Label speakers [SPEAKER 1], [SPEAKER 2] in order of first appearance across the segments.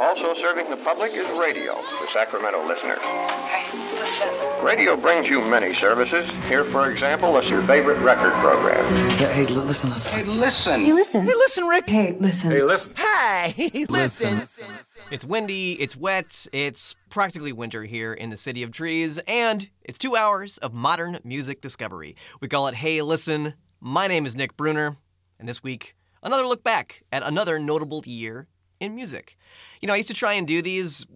[SPEAKER 1] Also serving the public is radio for Sacramento listeners.
[SPEAKER 2] Hey, listen.
[SPEAKER 1] Radio brings you many services. Here, for example, is your favorite record program.
[SPEAKER 3] Yeah, hey, l- listen, listen.
[SPEAKER 2] Hey, listen.
[SPEAKER 4] Hey, listen.
[SPEAKER 5] Hey, listen, Rick.
[SPEAKER 4] Hey, listen.
[SPEAKER 1] Hey, listen.
[SPEAKER 5] Hey, listen.
[SPEAKER 6] It's windy, it's wet, it's practically winter here in the City of Trees, and it's two hours of modern music discovery. We call it Hey Listen. My name is Nick Brunner, and this week, another look back at another notable year in music. You know, I used to try and do these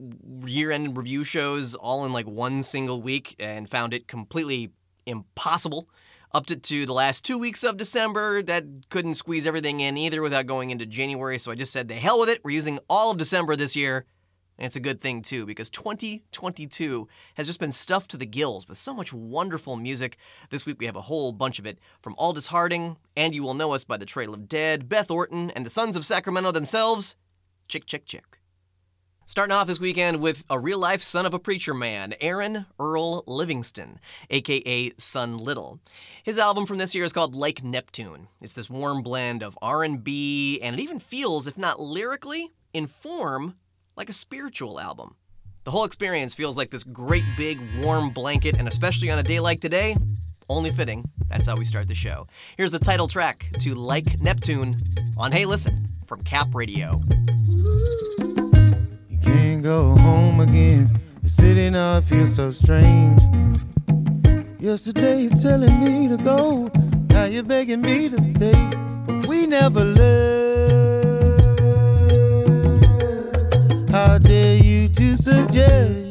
[SPEAKER 6] year end review shows all in like one single week and found it completely impossible. Upped it to the last two weeks of December. That couldn't squeeze everything in either without going into January, so I just said, the hell with it. We're using all of December this year. And it's a good thing too, because 2022 has just been stuffed to the gills with so much wonderful music. This week we have a whole bunch of it from Aldous Harding, and you will know us by the Trail of Dead, Beth Orton, and the Sons of Sacramento themselves. Chick, chick, chick. Starting off this weekend with a real life son of a preacher man, Aaron Earl Livingston, aka Son Little. His album from this year is called Like Neptune. It's this warm blend of R&B and it even feels if not lyrically, in form like a spiritual album. The whole experience feels like this great big warm blanket and especially on a day like today, only fitting. That's how we start the show. Here's the title track to Like Neptune on Hey Listen from Cap Radio.
[SPEAKER 7] You can't go home again. The city now feels so strange. Yesterday you're telling me to go. Now you're begging me to stay. But we never left. How dare you to suggest?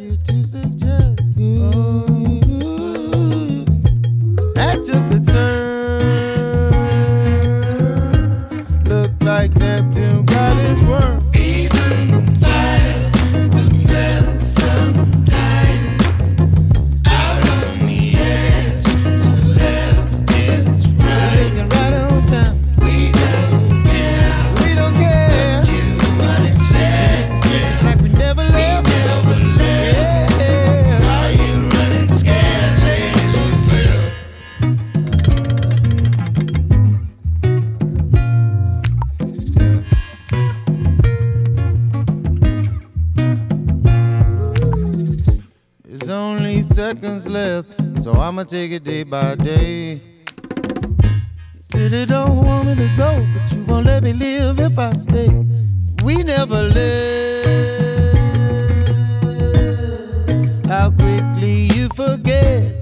[SPEAKER 7] Left, so I'ma take it day by day. Really don't want me to go, but you won't let me live if I stay. We never left. How quickly you forget.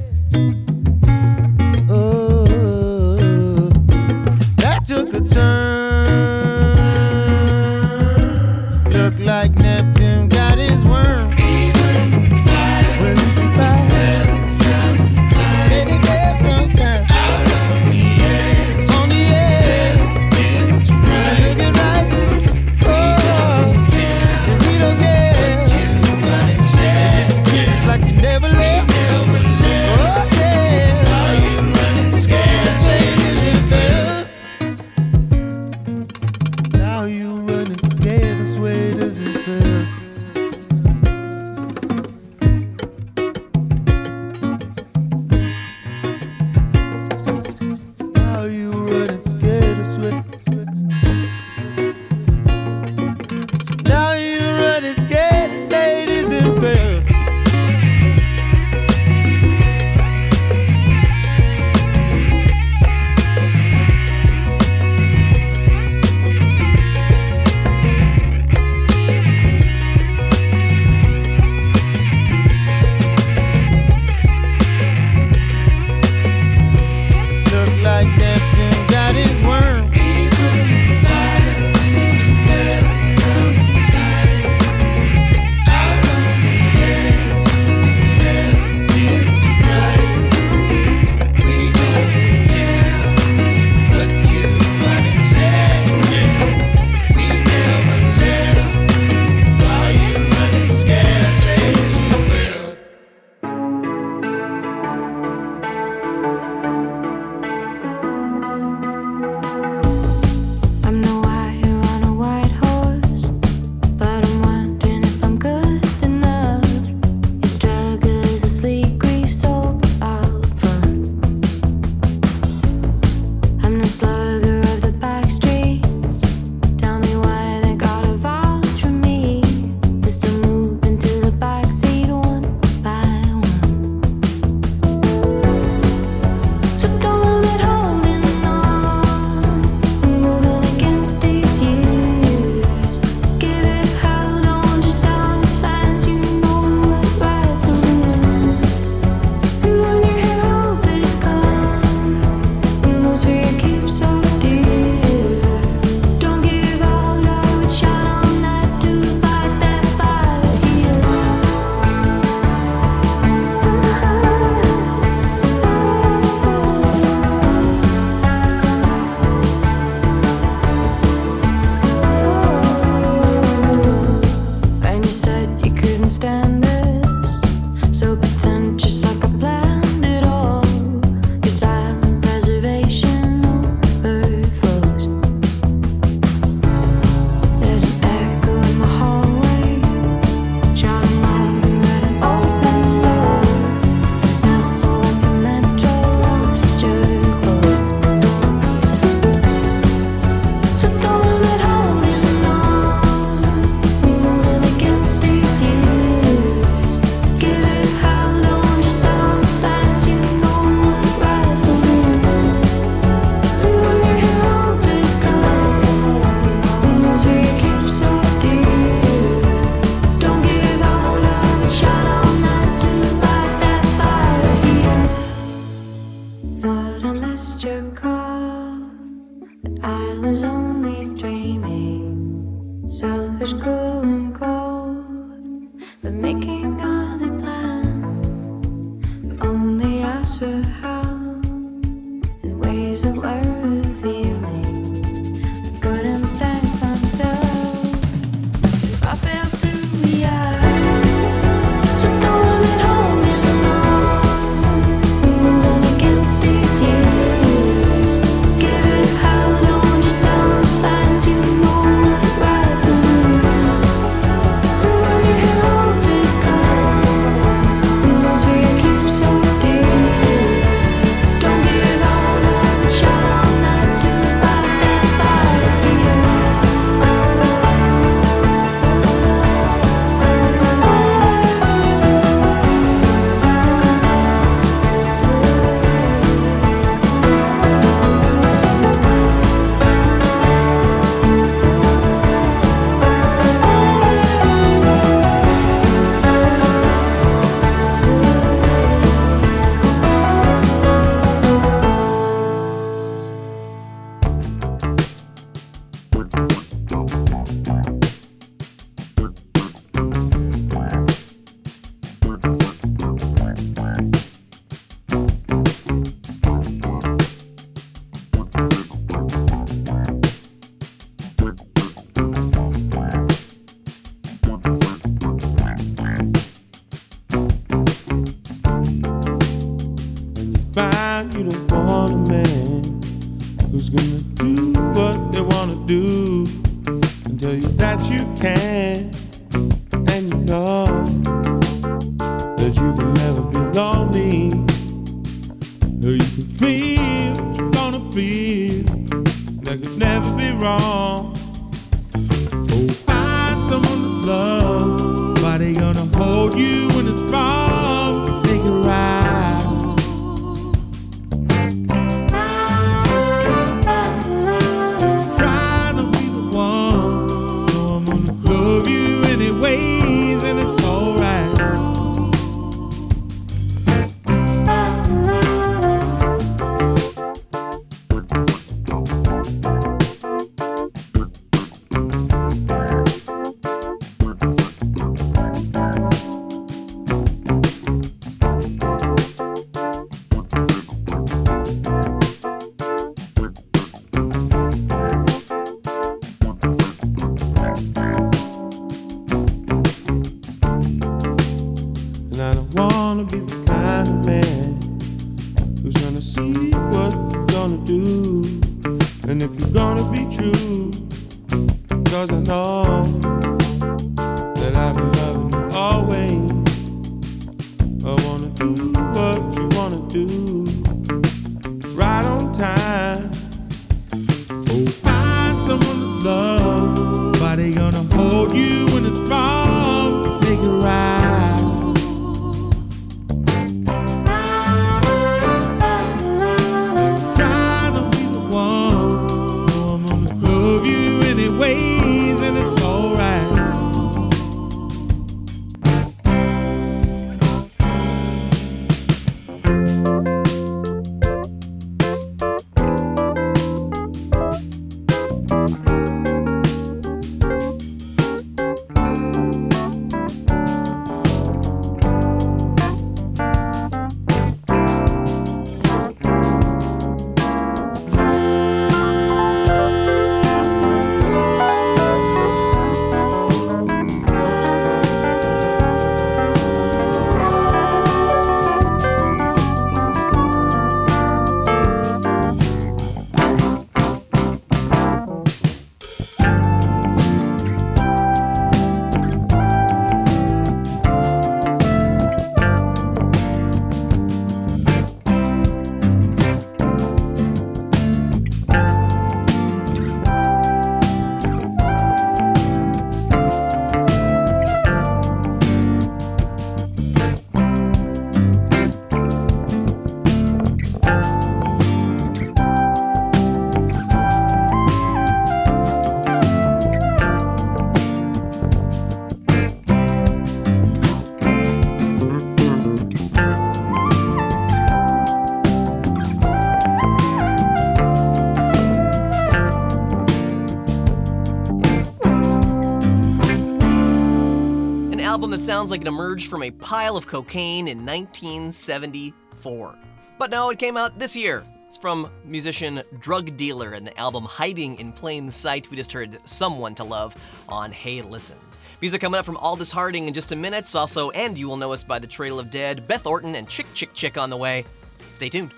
[SPEAKER 6] Sounds like it emerged from a pile of cocaine in 1974. But no, it came out this year. It's from musician Drug Dealer and the album Hiding in Plain Sight. We just heard Someone to Love on Hey Listen. Music coming up from Aldous Harding in just a minute. Also, and you will know us by the Trail of Dead, Beth Orton, and Chick Chick Chick on the way. Stay tuned.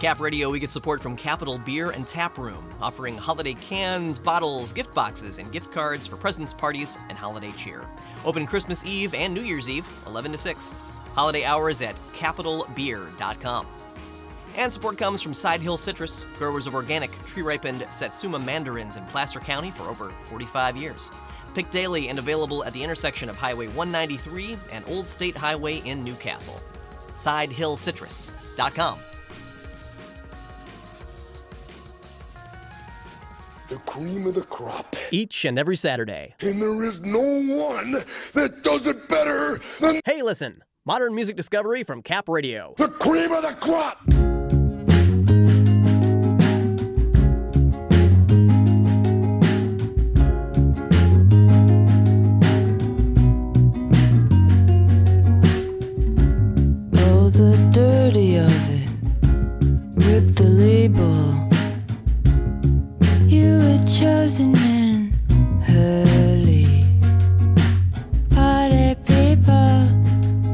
[SPEAKER 6] Cap Radio, we get support from Capital Beer and Tap Room, offering holiday cans, bottles, gift boxes, and gift cards for presents, parties, and holiday cheer. Open Christmas Eve and New Year's Eve, 11 to 6. Holiday hours at capitalbeer.com. And support comes from Side Hill Citrus, growers of organic, tree ripened Satsuma mandarins in Placer County for over 45 years. Picked daily and available at the intersection of Highway 193 and Old State Highway in Newcastle. SideHillCitrus.com.
[SPEAKER 3] the cream of the crop.
[SPEAKER 6] Each and every Saturday.
[SPEAKER 3] And there is no one that does it better than
[SPEAKER 6] Hey, listen! Modern music discovery from Cap Radio.
[SPEAKER 3] the cream of the crop.
[SPEAKER 4] Oh, the dirty of it. Rip the label chosen man, Hurley. Party people,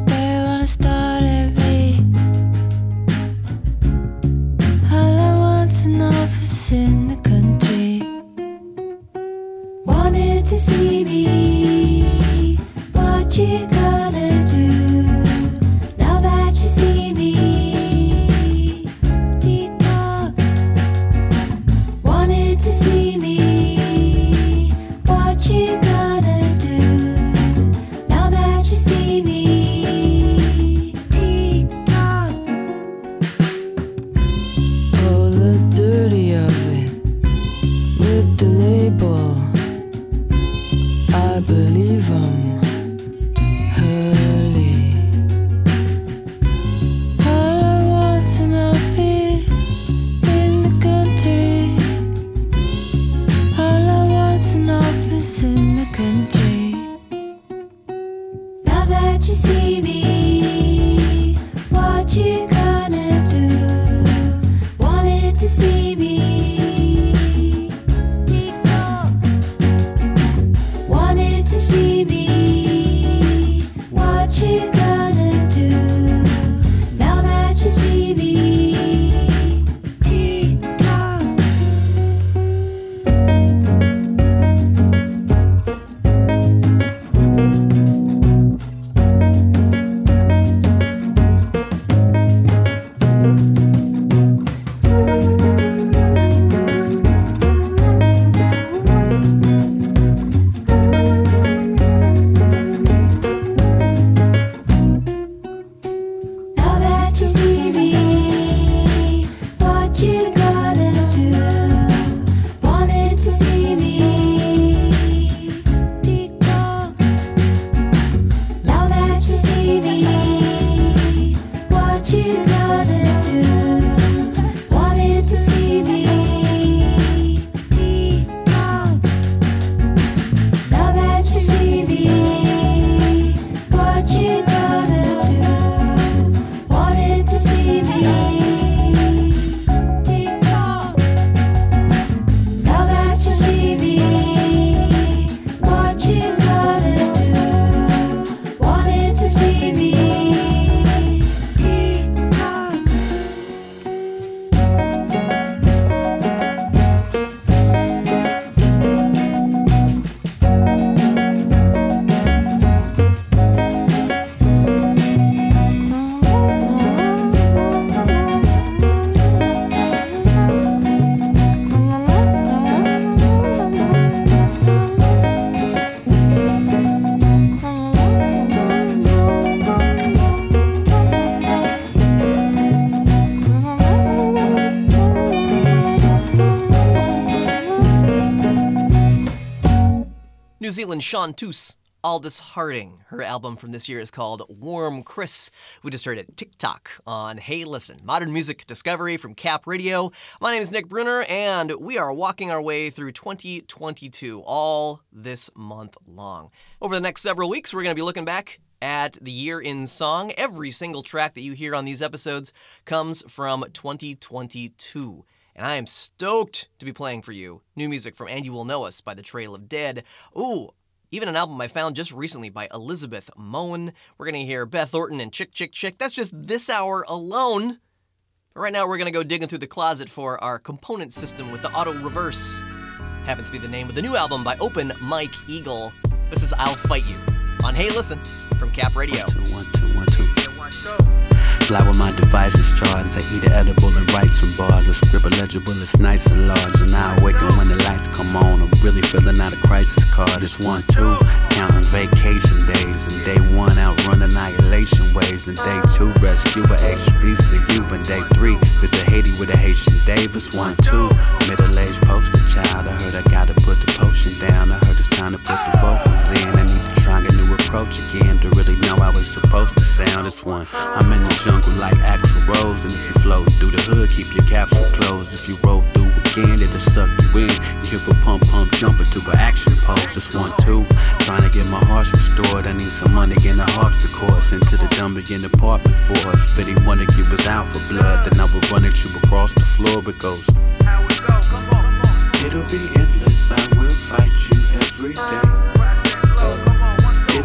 [SPEAKER 4] they wanna start every.
[SPEAKER 8] All I want's an office in the country. Wanted to see
[SPEAKER 4] me, but you.
[SPEAKER 6] Caitlin Chanteuse. Aldous Harding. Her album from this year is called Warm Chris. We just heard it Tick Tock on Hey Listen, modern music discovery from Cap Radio. My name is Nick Brunner, and we are walking our way through 2022 all this month long. Over the next several weeks, we're going to be looking back at the year in song. Every single track that you hear on these episodes comes from 2022 and I am stoked to be playing for you new music from And You Will Know Us by The Trail of Dead. Ooh, even an album I found just recently by Elizabeth Moen. We're going to hear Beth Orton and Chick Chick Chick. That's just this hour alone. But right now, we're going to go digging through the closet for our component system with the auto reverse. Happens to be the name of the new album by Open Mike Eagle. This is I'll Fight You on Hey Listen from Cap Radio.
[SPEAKER 9] One, two, one, two, one, two. Fly with my devices charged. I eat it edible and write some bars. I scribble legible, it's nice and large. And I awaken when the lights come on. I'm really filling out a crisis card. It's one, two, counting vacation days. And day one, outrun annihilation waves. And day two, rescue a HBCU. And day three, visit Haiti with a Haitian Davis. One, two, middle aged poster child. I heard I gotta put the potion down. I heard it's time to put the vocals in. I need to try a new approach again to really know how it's supposed to sound. It's one, I'm in the jungle like Axl Rose. And if you float through the hood, keep your capsule closed. If you roll through again, it'll suck you in. You hear the pump pump jumping to an action pose. Just one, two. Trying to get my heart restored. I need some money in the harpsichord. Sent to the Dumbian apartment for it. If he wanna give us out for blood, then I will run at you across the floor. It goes. It'll be endless. I will fight you every day.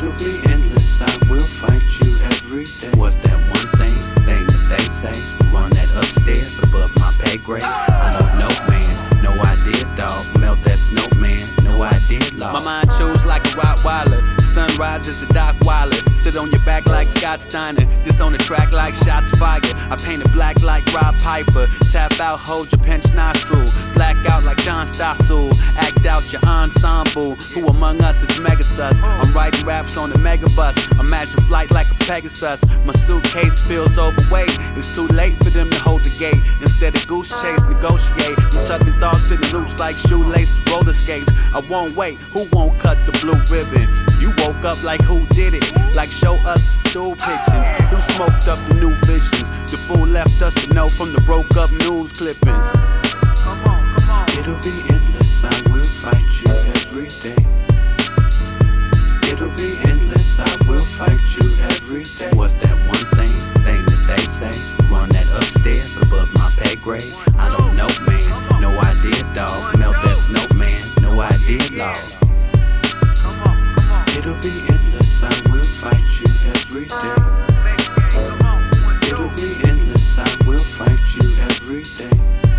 [SPEAKER 9] It'll endless. I will fight you every day. What's that one thing, thing that they say? Run that upstairs above my pay grade. I don't know, man. No idea, dog. Melt that snowman. Idea, law. My mind chose like a Rottweiler. The sun rises a Doc Weiler. Sit on your back like Scott Steiner. This on the track like shots fired. I paint it black like Rob Piper. Tap out, hold your pinch nostril. Black out like John Stossel. Act out your ensemble. Who among us is Megasus? I'm writing raps on the megabus. Imagine flight like a Pegasus. My suitcase feels overweight. It's too late for them to hold the gate. Instead of goose chase, negotiate. I'm tucking thoughts in loops like shoelace roller skates. I won't wait. Who won't cut the blue ribbon? You woke up like who did it? Like show us the stool pictures. Who smoked up the new visions? The fool left us to know from the broke up news clippings. Come on, come on. It'll be endless. I will fight you every day. It'll be endless. I will fight you every day. What's that one thing, thing that they say? Run that upstairs above my pay grade. I don't know, man. No idea, dog. Melt that snowman. No idea, dog. It'll be endless. I will fight you every day. It'll be endless. I will fight you every day.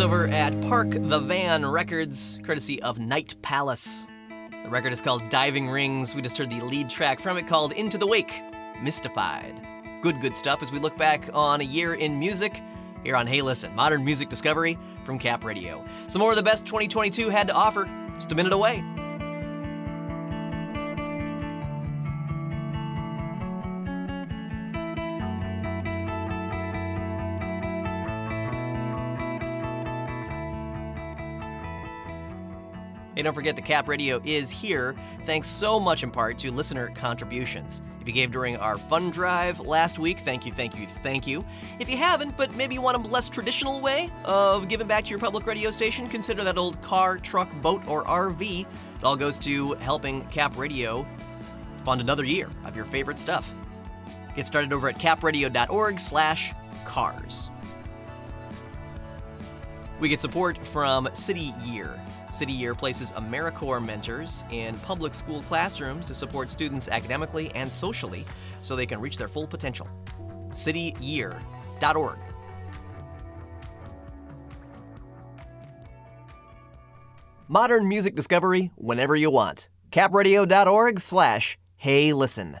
[SPEAKER 6] Over at Park the Van Records, courtesy of Night Palace. The record is called Diving Rings. We just heard the lead track from it called Into the Wake, Mystified. Good, good stuff as we look back on a year in music here on Hey Listen, Modern Music Discovery from Cap Radio. Some more of the best 2022 had to offer, just a minute away. Hey, don't forget the Cap Radio is here, thanks so much in part to listener contributions. If you gave during our fund drive last week, thank you, thank you, thank you. If you haven't, but maybe you want a less traditional way of giving back to your public radio station, consider that old car, truck, boat, or RV. It all goes to helping Cap Radio fund another year of your favorite stuff. Get started over at capradio.org slash cars. We get support from City Year. City Year places AmeriCorps mentors in public school classrooms to support students academically and socially so they can reach their full potential. cityyear.org. Modern music discovery whenever you want. capradio.org slash hey listen.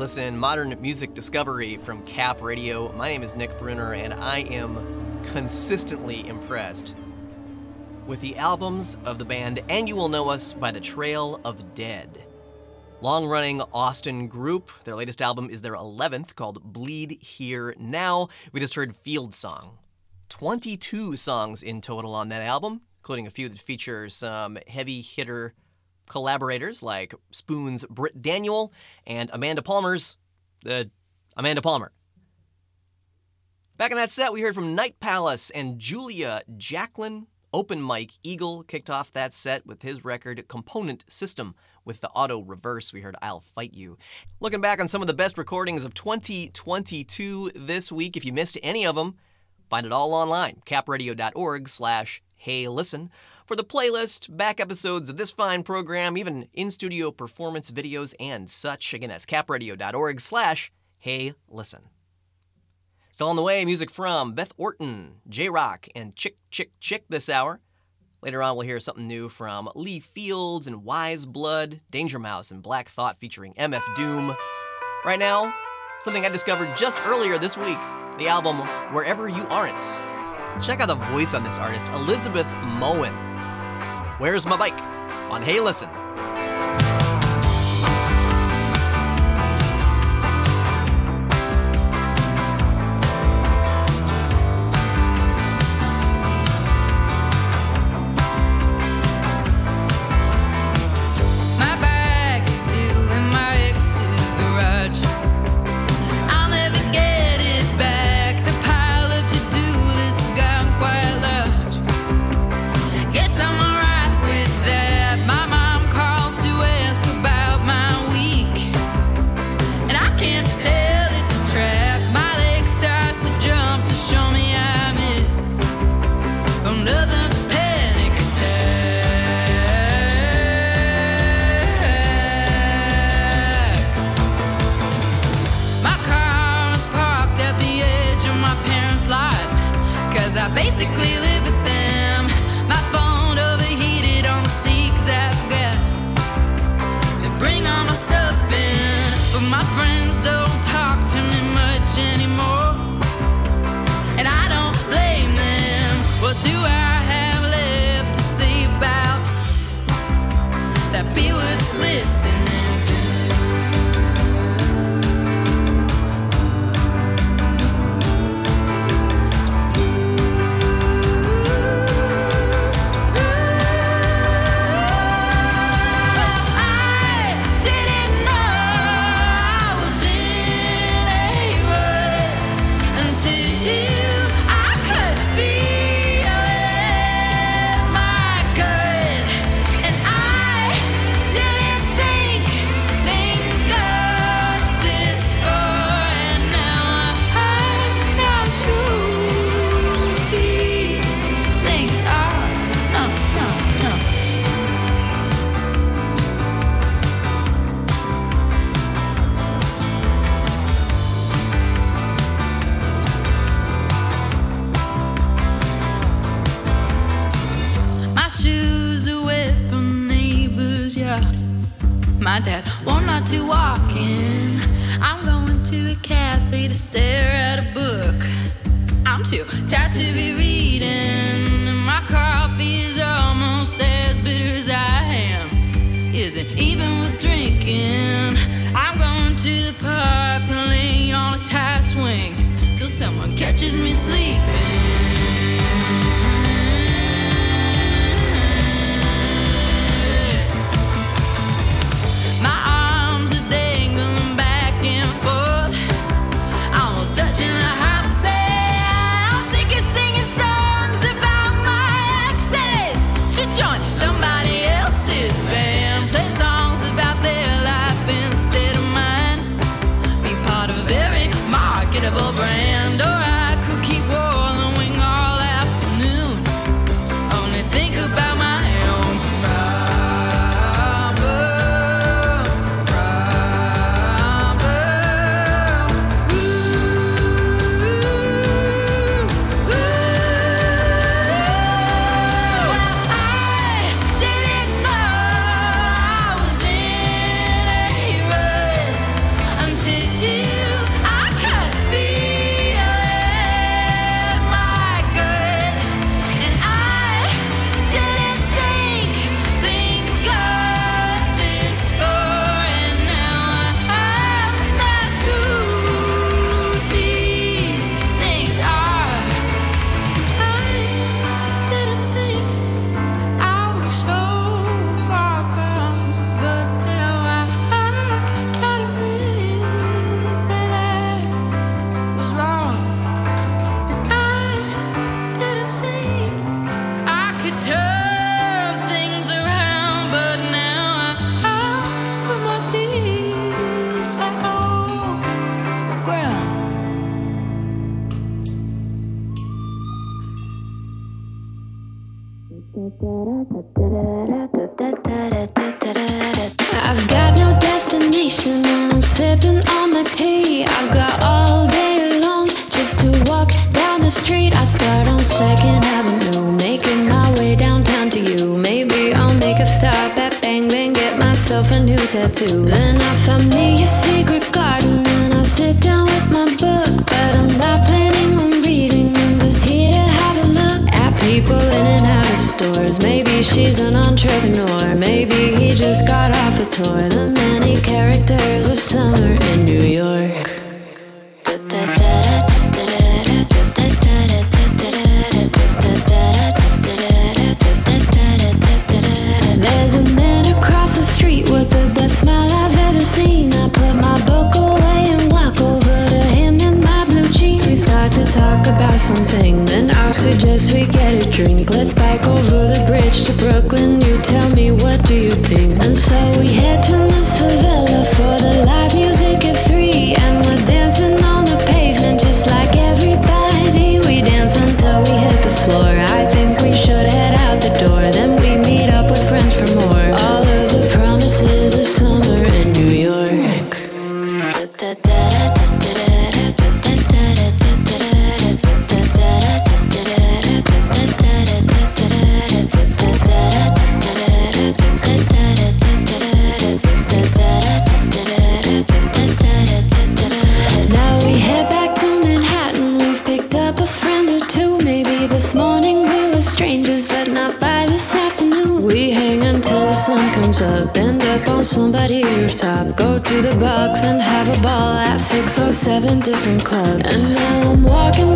[SPEAKER 6] Listen, modern music discovery from Cap Radio. My name is Nick Brunner, and I am consistently impressed with the albums of the band And You Will Know Us by the Trail of Dead. Long running Austin group. Their latest album is their 11th called Bleed Here Now. We just heard Field Song. 22 songs in total on that album, including a few that feature some heavy hitter collaborators like Spoon's Britt Daniel and Amanda Palmer's uh, Amanda Palmer. Back in that set, we heard from Night Palace and Julia Jacklin. Open Mike Eagle kicked off that set with his record Component System with the auto reverse. We heard I'll Fight You. Looking back on some of the best recordings of 2022 this week, if you missed any of them, find it all online, capradio.org slash hey listen for the playlist, back episodes of this fine program, even in-studio performance videos and such. Again, that's capradio.org slash hey listen. Still on the way, music from Beth Orton, J.Rocc, and Chick Chick Chick this hour. Later on, we'll hear something new from Lee Fields and Weyes Blood, Danger Mouse, and Black Thought featuring MF Doom. Right now, something I discovered just earlier this week the album Wherever You Aren't. Check out the voice on this artist, Elizabeth Moen. Where's My Bike? on Hey Listen.
[SPEAKER 4] And now I'm walking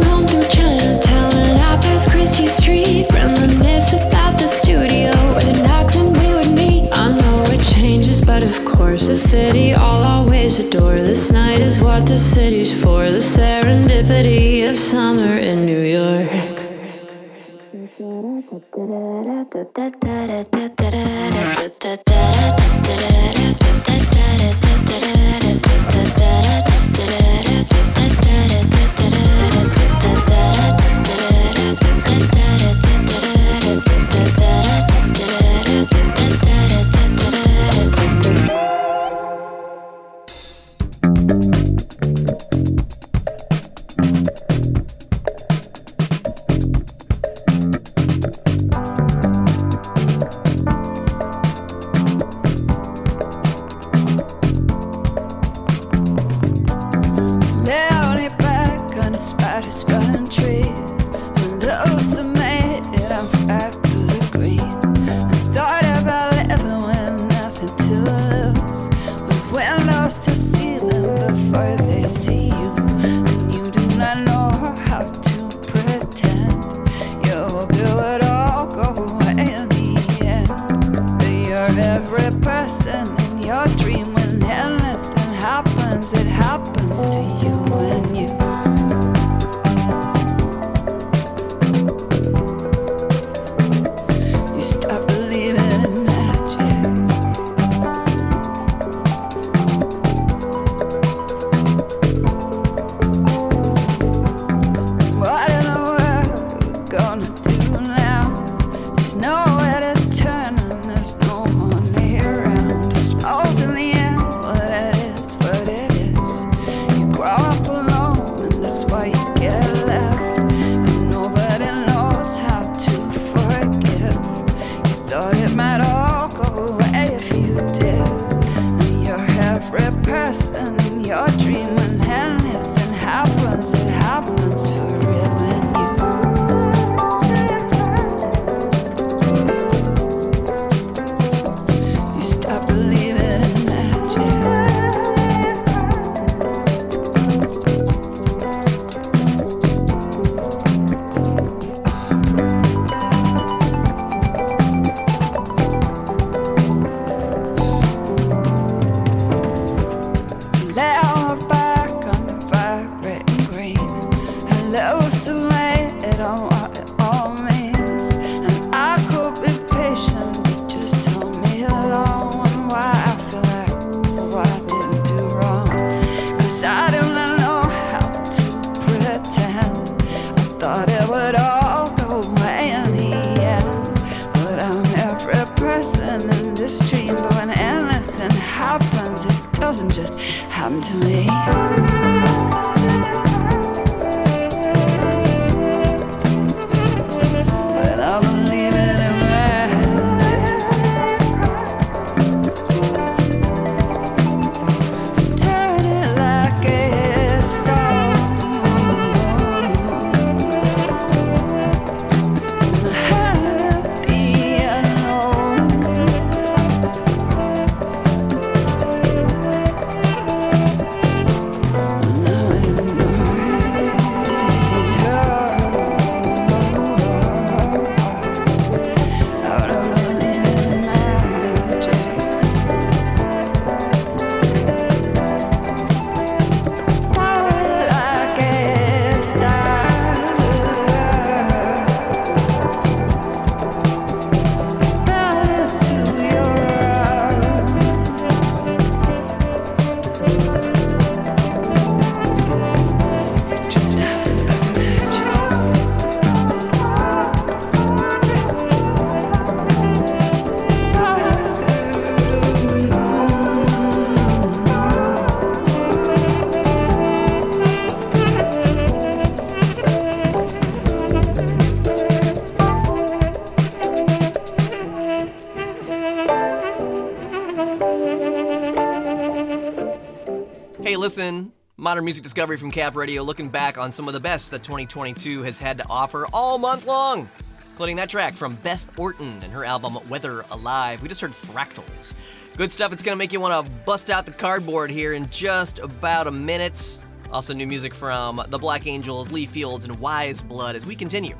[SPEAKER 6] Modern music discovery from Cap Radio looking back on some of the best that 2022 has had to offer all month long, including that track from Beth Orton and her album Weather Alive. We just heard Fractals. Good stuff. It's going to make you want to bust out the cardboard here in just about a minute. Also, new music from The Black Angels, Lee Fields, and Weyes Blood as we continue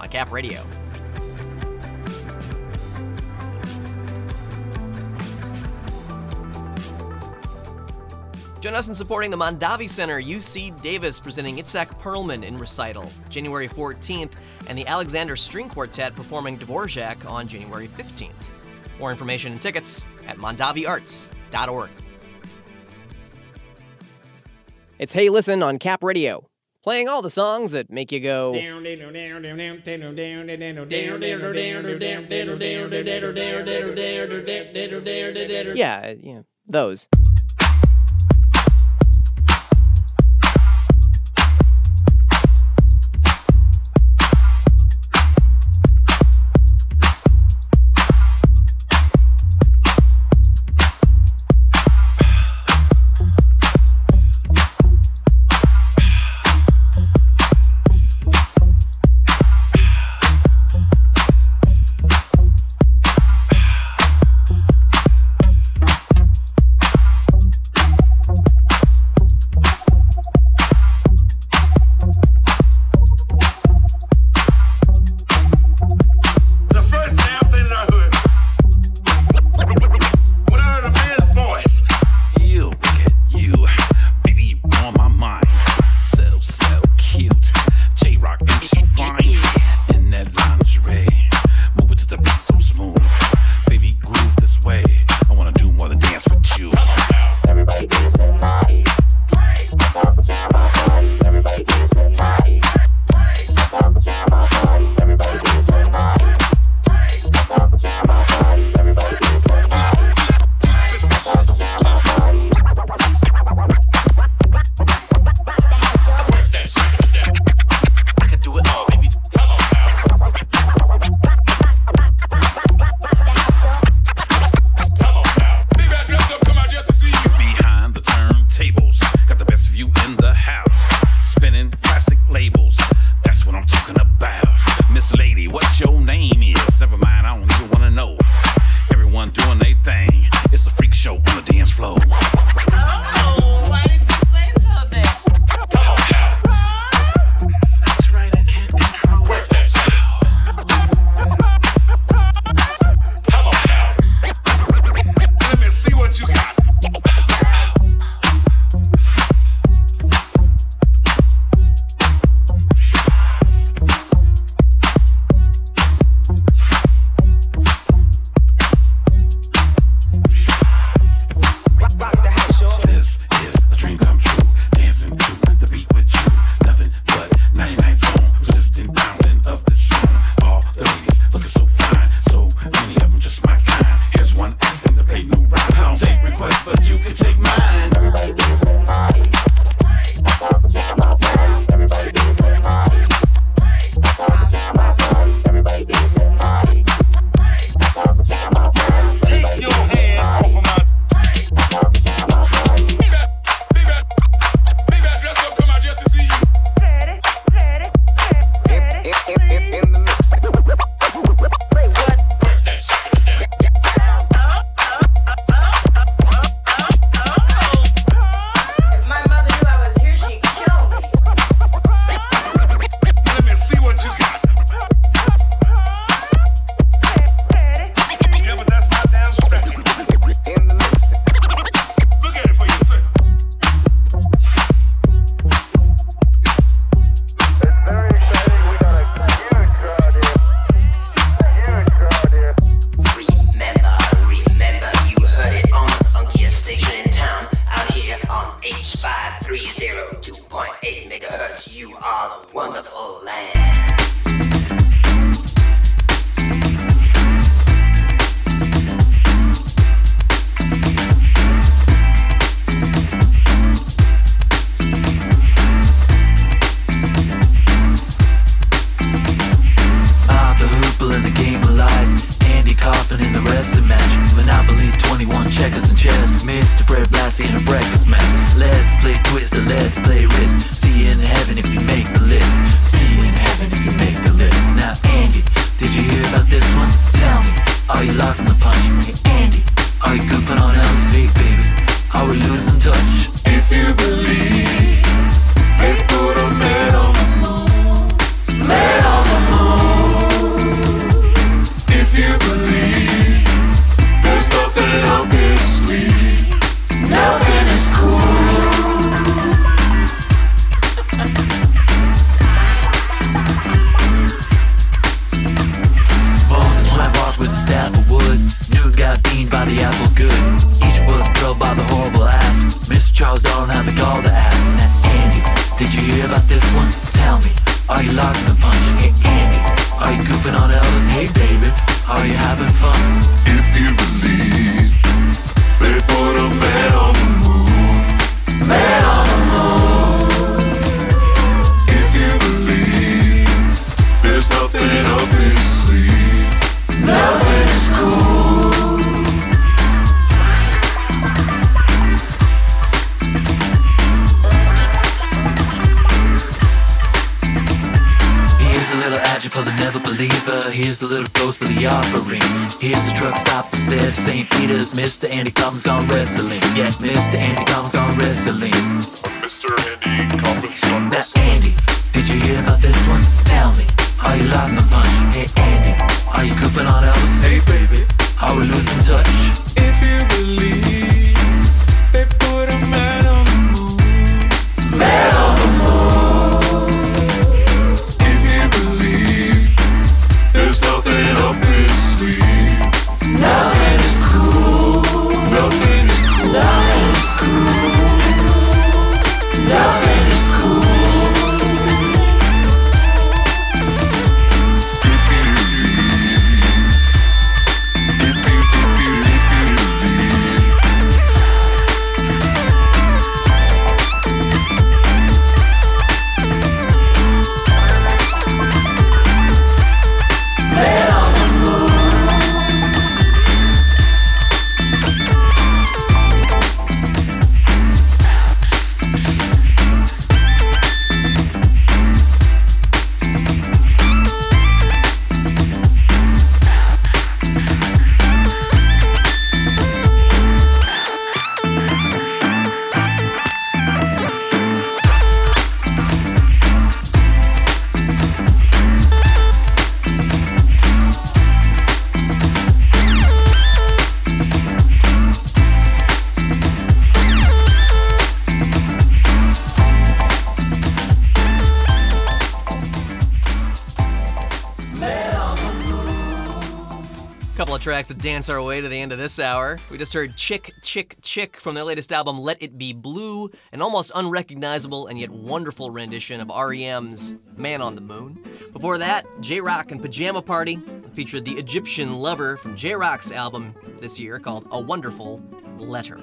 [SPEAKER 6] on Cap Radio. Join us in supporting the Mondavi Center, UC Davis, presenting Itzhak Perlman in recital January 14th, and the Alexander String Quartet performing Dvorak on January 15th. More information and tickets at mondaviarts.org. It's Hey Listen on Cap Radio, playing all the songs that make you go. Yeah, yeah, those. Dance our way to the end of this hour. We just heard Chick, Chick, Chick from their latest album, Let It Be Blue, an almost unrecognizable and yet wonderful rendition of REM's Man on the Moon. Before that, J.Rocc and Pajama Party featured the Egyptian Lover from J.Rocc's album this year called A Wonderful Letter.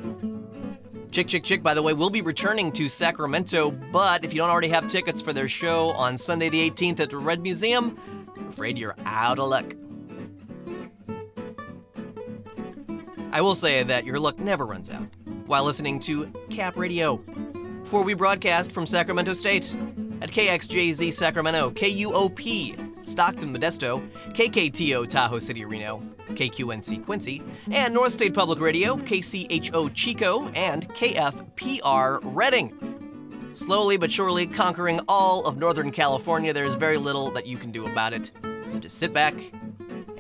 [SPEAKER 6] Chick Chick Chick, by the way, will be returning to Sacramento, but if you don't already have tickets for their show on Sunday the 18th at the Red Museum, I'm afraid you're out of luck. I will say that your luck never runs out while listening to Cap Radio. For we broadcast from Sacramento State at KXJZ Sacramento, KUOP Stockton Modesto, KKTO Tahoe City Reno, KQNC Quincy, and North State Public Radio, KCHO Chico, and KFPR Redding. Slowly but surely conquering all of Northern California, there's very little that you can do about it. So just sit back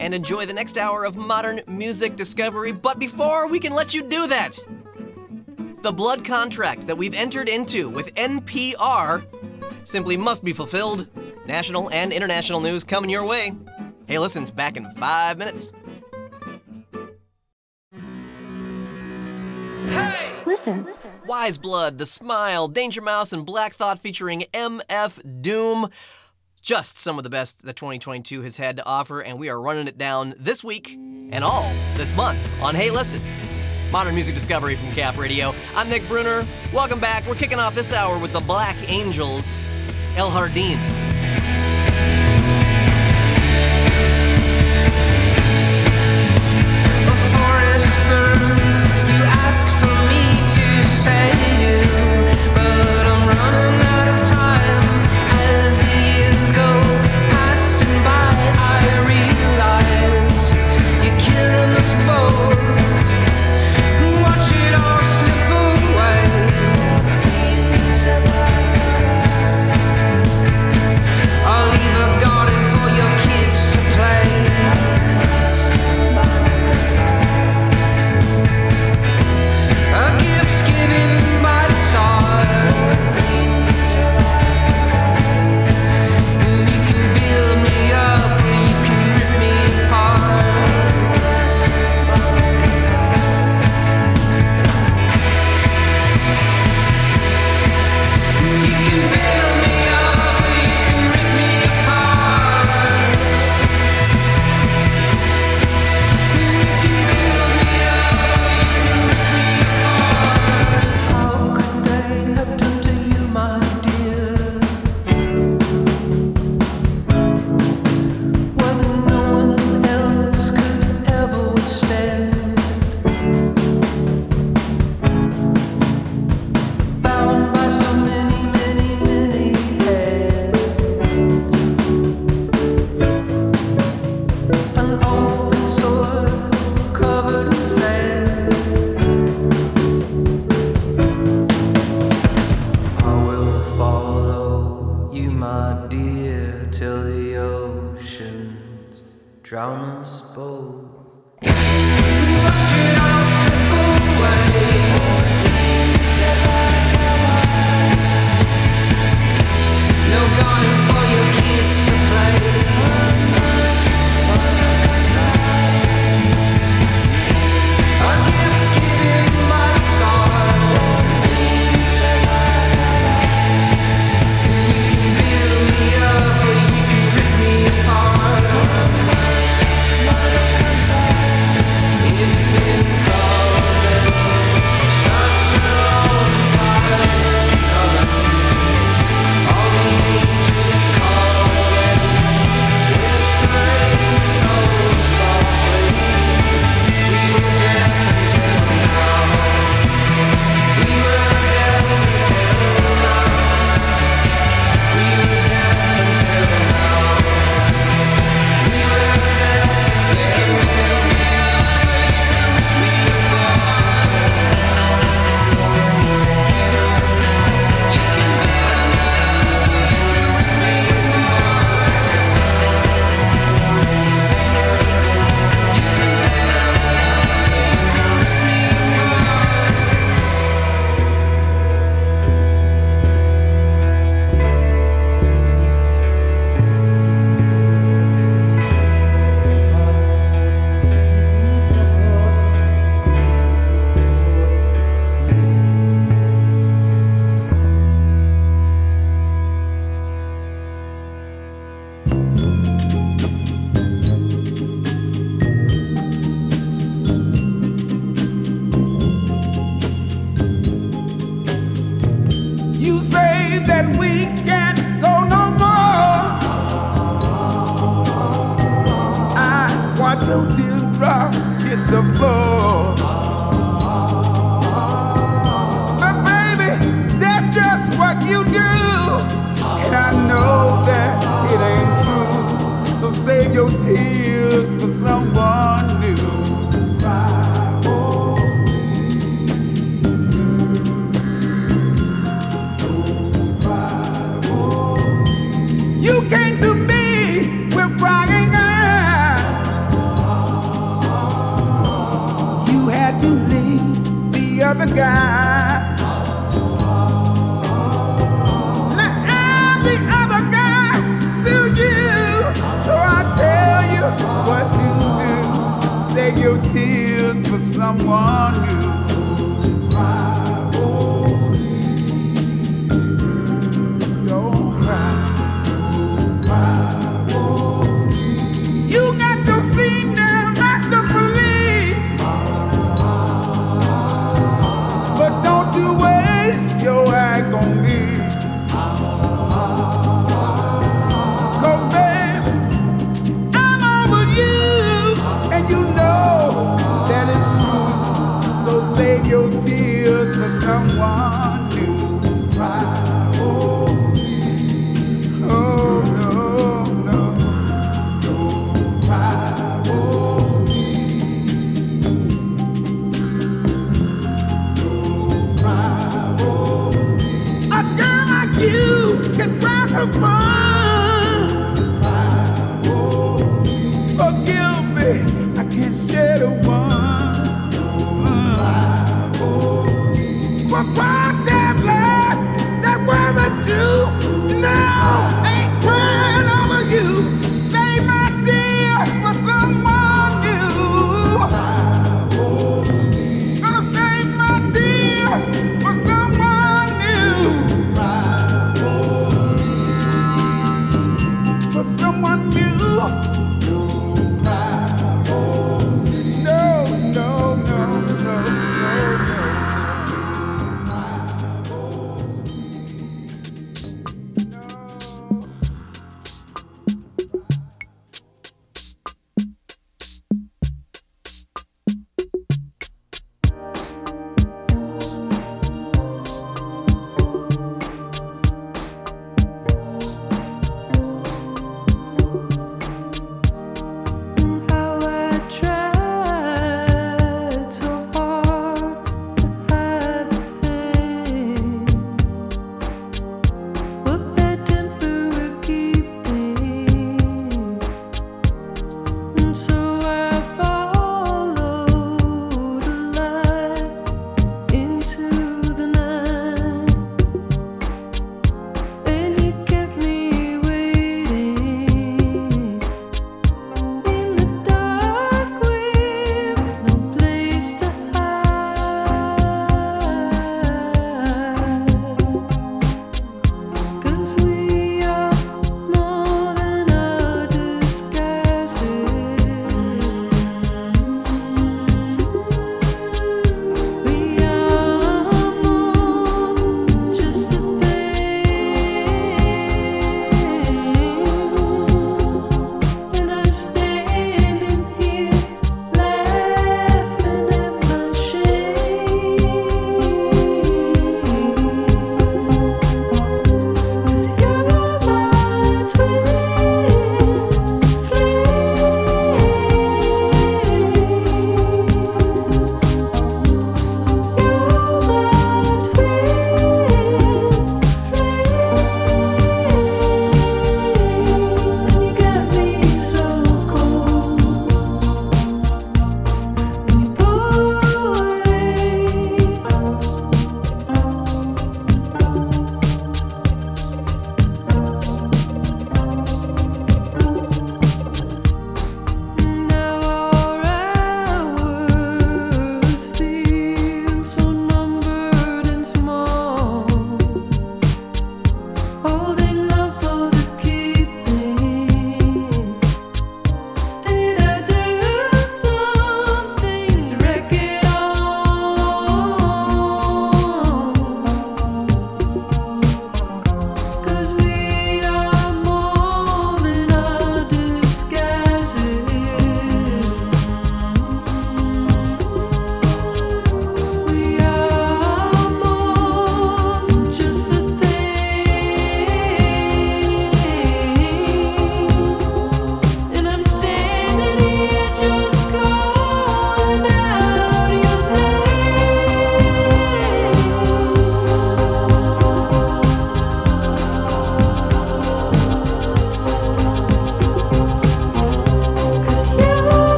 [SPEAKER 6] and enjoy the next hour of modern music discovery. But before we can let you do that, the blood contract that we've entered into with NPR simply must be fulfilled. National and international news coming your way. Hey, listen's back in five minutes.
[SPEAKER 10] Listen.
[SPEAKER 6] Weyes Blood, The Smile, Danger Mouse, and Black Thought featuring MF Doom. Just some of the best that 2022 has had to offer, and we are running it down this week and all this month on Hey Listen. Modern Music Discovery from Cap Radio. I'm Nick Brunner. Welcome back. We're kicking off this hour with the Black Angels, El Jardín.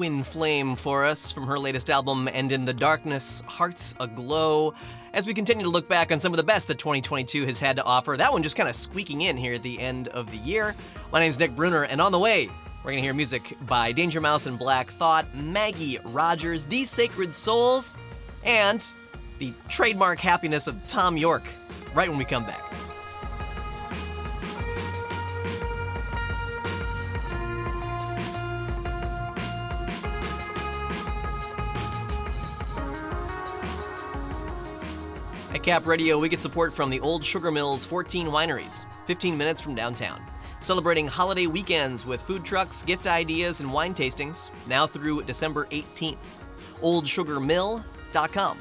[SPEAKER 6] Twin flame for us from her latest album, And in the Darkness, Hearts Aglow. As we continue to look back on some of the best that 2022 has had to offer, that one just kind of squeaking in here at the end of the year. My name's Nick Brunner, and on the way, we're gonna hear music by Danger Mouse and Black Thought, Maggie Rogers, The Sacred Souls, and the trademark happiness of Thom Yorke right when we come back. At Cap Radio, we get support from the Old Sugar Mills 14 wineries, 15 minutes from downtown. Celebrating holiday weekends with food trucks, gift ideas, and wine tastings, now through December 18th. OldSugarMill.com.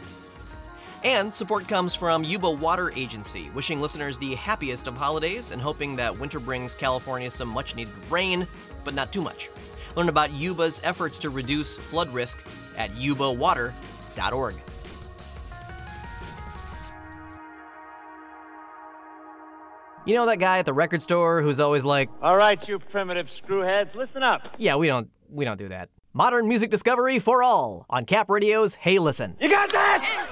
[SPEAKER 6] And support comes from Yuba Water Agency, wishing listeners the happiest of holidays and hoping that winter brings California some much needed rain, but not too much. Learn about Yuba's efforts to reduce flood risk at yubawater.org. You know that guy at the record store who's always like,
[SPEAKER 11] All right, you primitive screwheads, listen up.
[SPEAKER 6] "Yeah, we don't we don't do that." Modern music discovery for all on Cap Radio's Hey Listen.
[SPEAKER 11] You got that?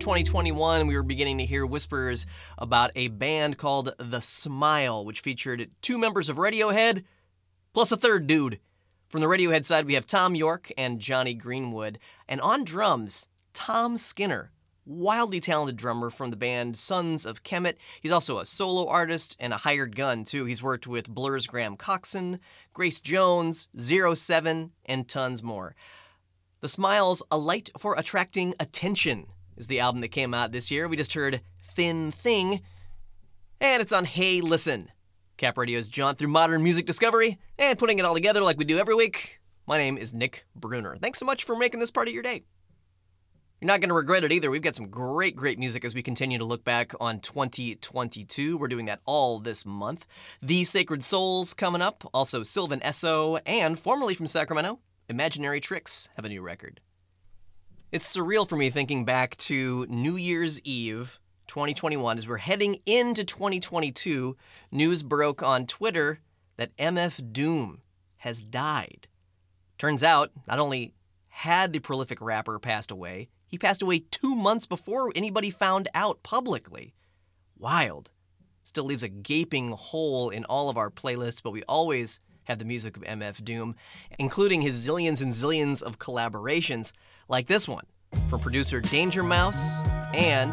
[SPEAKER 6] 2021, we were beginning to hear whispers about a band called The Smile, which featured two members of Radiohead plus a third dude. From the Radiohead side, we have Thom Yorke and Jonny Greenwood. And on drums, Tom Skinner, wildly talented drummer from the band Sons of Kemet. He's also a solo artist and a hired gun, too. He's worked with Blur's Graham Coxon, Grace Jones, Zero Seven, and tons more. The Smiles, A Light for Attracting Attention, is the album that came out this year. We just heard Thin Thing, and it's on Hey Listen. Cap Radio's jaunt through modern music discovery and putting it all together like we do every week. My name is Nick Brunner. Thanks so much for making this part of your day. You're not going to regret it either. We've got some great, great music as we continue to look back on 2022. We're doing that all this month. The Sacred Souls coming up, also Sylvan Esso, and formerly from Sacramento, Imaginary Tricks have a new record. It's surreal for me thinking back to New Year's Eve 2021 as we're heading into 2022. News broke on Twitter that MF Doom has died. Turns out, not only had the prolific rapper passed away, he passed away two months before anybody found out publicly. Wild. Still leaves a gaping hole in all of our playlists, but we always have the music of MF Doom, including his zillions and zillions of collaborations, like this one from producer Danger Mouse and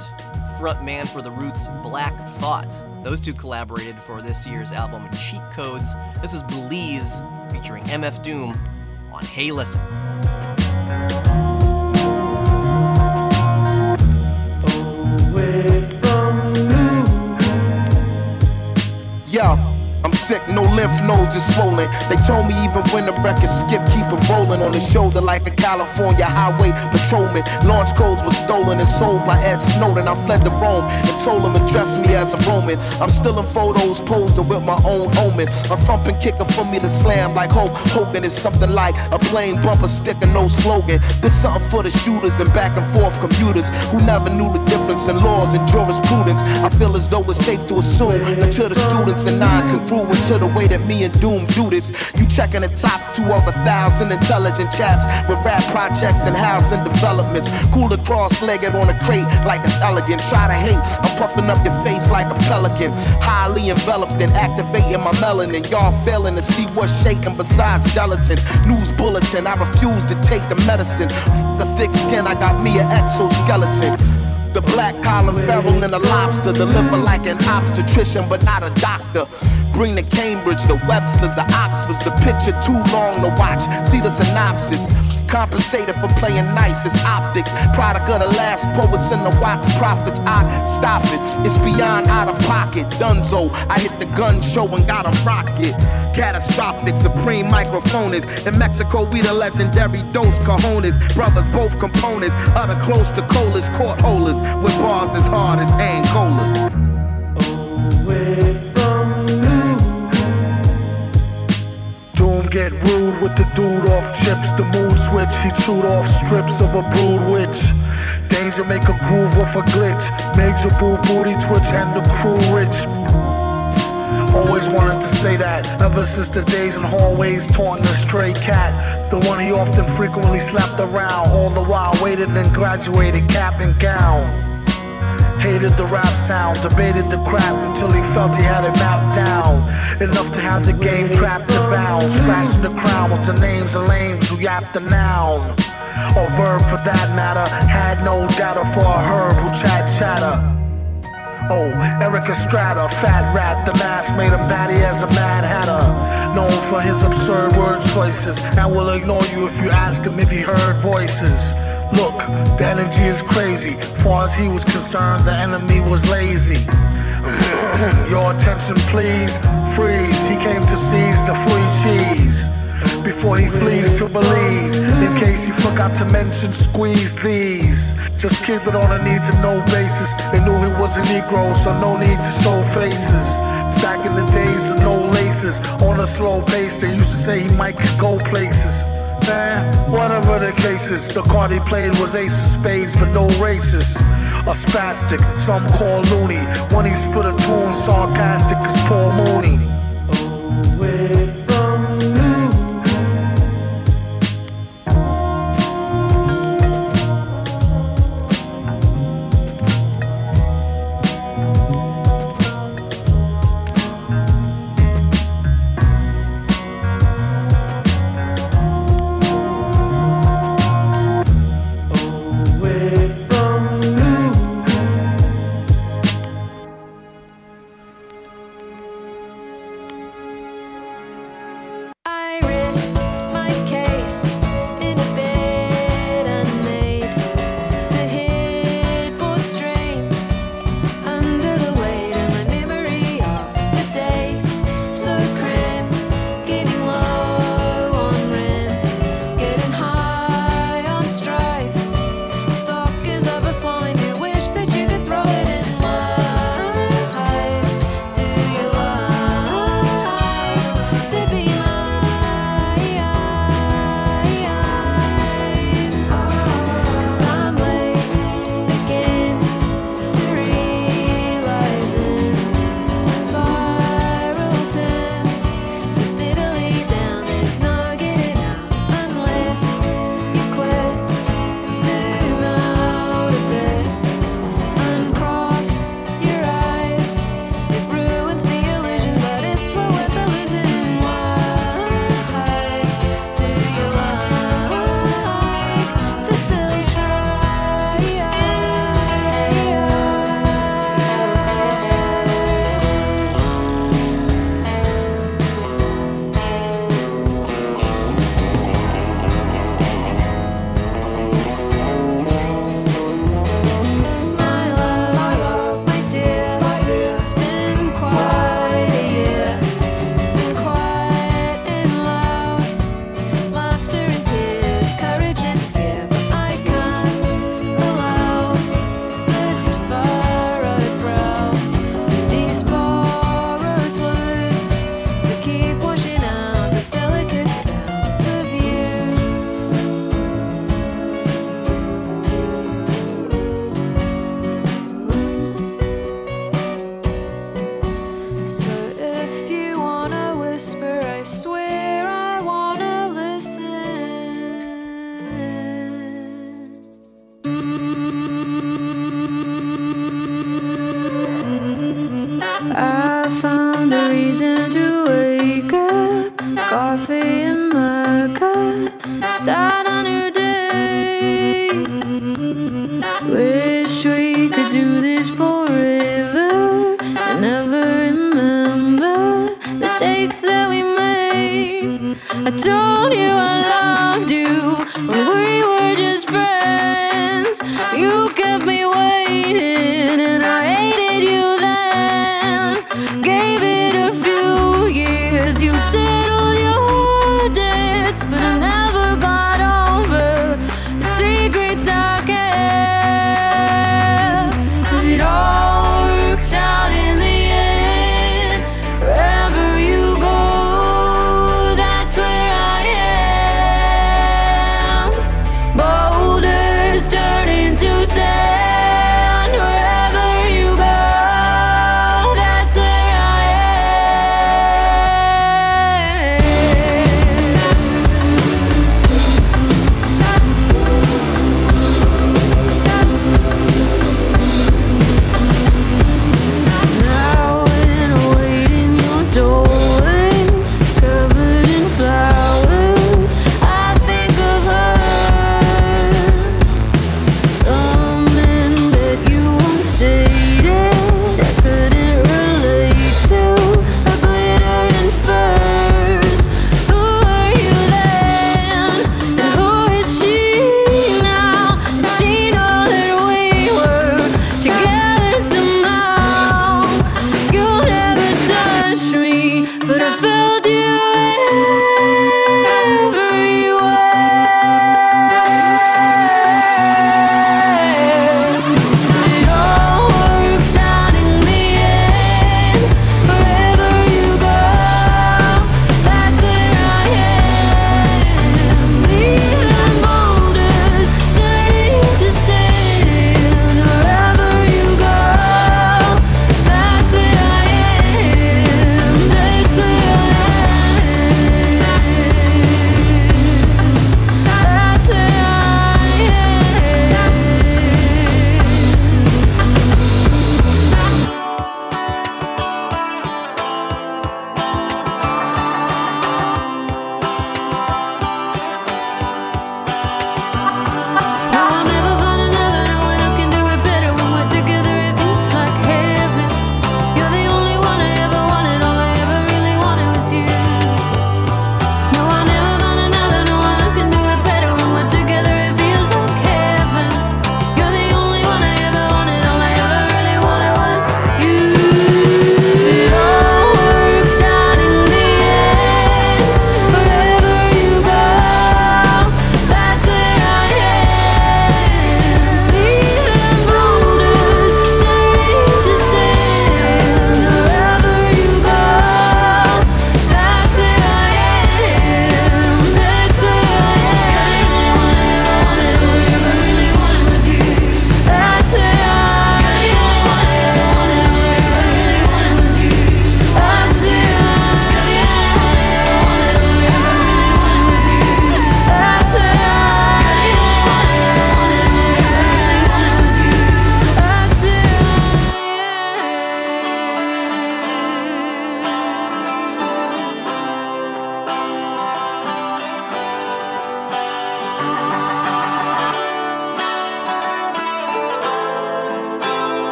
[SPEAKER 6] frontman for The Roots Black Thought. Those two collaborated for this year's album Cheat Codes. This is Belize featuring MF Doom on Hey Listen.
[SPEAKER 12] Yeah, I'm sick, no lymph nodes is swollen. They told me even when the record skip, keep it rolling on his shoulder like a California highway patrolman. Launch codes were stolen and sold by Ed Snowden. I fled to Rome and told him address me as a Roman. I'm still in photos posing with my own omen. A thumping kicker for me to slam like Hulk Hogan is something like a plain bumper sticker, no slogan. This something for the shooters and back and forth commuters who never knew the difference in laws and jurisprudence. I feel as though it's safe to assume that to the students and non-congruent to the way that me and Doom do this. You checking the top two of a thousand intelligent chaps with rap projects and housing developments. Cooler cross-legged on a crate like it's elegant. Try to hate, I'm puffing up your face like a pelican. Highly enveloped and activating my melanin. Y'all failing to see what's shaking besides gelatin. News bulletin, I refuse to take the medicine. F- the thick skin, I got me an exoskeleton. The black collar feral and a lobster. Deliver like an obstetrician, but not a doctor. Bring the Cambridge, the Websters, the Oxfords. The picture too long to watch. See the synopsis. Compensated for playing nice. It's optics. Product of the last poets and the Watts Prophets. I stop it. It's beyond out of pocket. Dunzo. I hit the gun show and got a rocket. Catastrophic, supreme microphonist. In Mexico, we the legendary Dos Cajones. Brothers, both components. Utter close to colas, court holders.
[SPEAKER 13] Dude off chips. The mood switch, he chewed off strips of a brood witch. Danger make a groove off a glitch. Major boo booty twitch and the crew rich. Always wanted to say that ever since the days in hallways taunting the stray cat. The one he often frequently slapped around. All the while waited and graduated cap and gown. Hated the rap sound, debated the crap until he felt he had it mapped down. Enough to have the game trapped and bound. Scratching the crown with the names of lames who yapped the noun. Or verb for that matter. Had no data for a herb who chat chatter. Oh, Erik Estrada, fat rat, the mask made him batty as a mad hatter. Known for his absurd word choices, and will ignore you if you ask him if he heard voices. Look, the energy is crazy. Far as he was concerned, the enemy was lazy. Your attention, please. Freeze. He came to seize the free cheese. Before he flees to Belize, in case he forgot to mention, squeeze these. Just keep it on a need to know basis. They knew he was a Negro, so no need to show faces. Back in the days of no laces, on a slow pace, they used to say he might could go places. Man, whatever the case is, the card he played was ace of spades, but no races. A spastic, some call loony. When he spit a tune, sarcastic as Paul Mooney.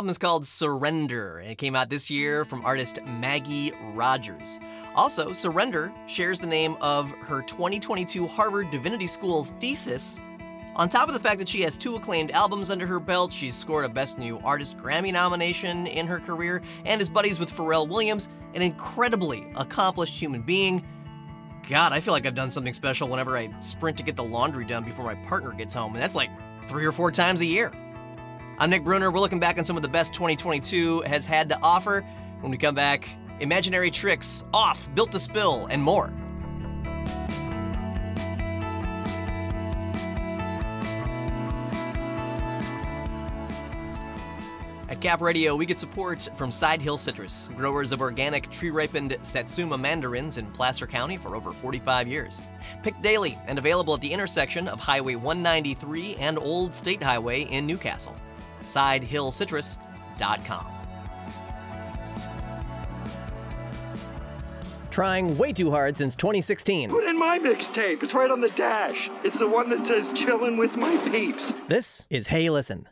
[SPEAKER 6] album is called Surrender, and it came out this year from artist Maggie Rogers. Also, Surrender shares the name of her 2022 Harvard Divinity School thesis. On top of the fact that she has two acclaimed albums under her belt, she's scored a Best New Artist Grammy nomination in her career, and is buddies with Pharrell Williams, an incredibly accomplished human being. God, I feel like I've done something special whenever I sprint to get the laundry done before my partner gets home, and that's like three or four times a year. I'm Nick Brunner. We're looking back on some of the best 2022 has had to offer. When we come back, imaginary tricks, off, built to spill, and more. At Cap Radio, we get support from Side Hill Citrus, growers of organic tree ripened Satsuma mandarins in Placer County for over 45 years. Picked daily and available at the intersection of Highway 193 and Old State Highway in Newcastle. SidehillCitrus.com. Trying way too hard since 2016.
[SPEAKER 14] Put in my mixtape. It's right on the dash. It's the one that says chillin' with my peeps.
[SPEAKER 6] This is Hey Listen.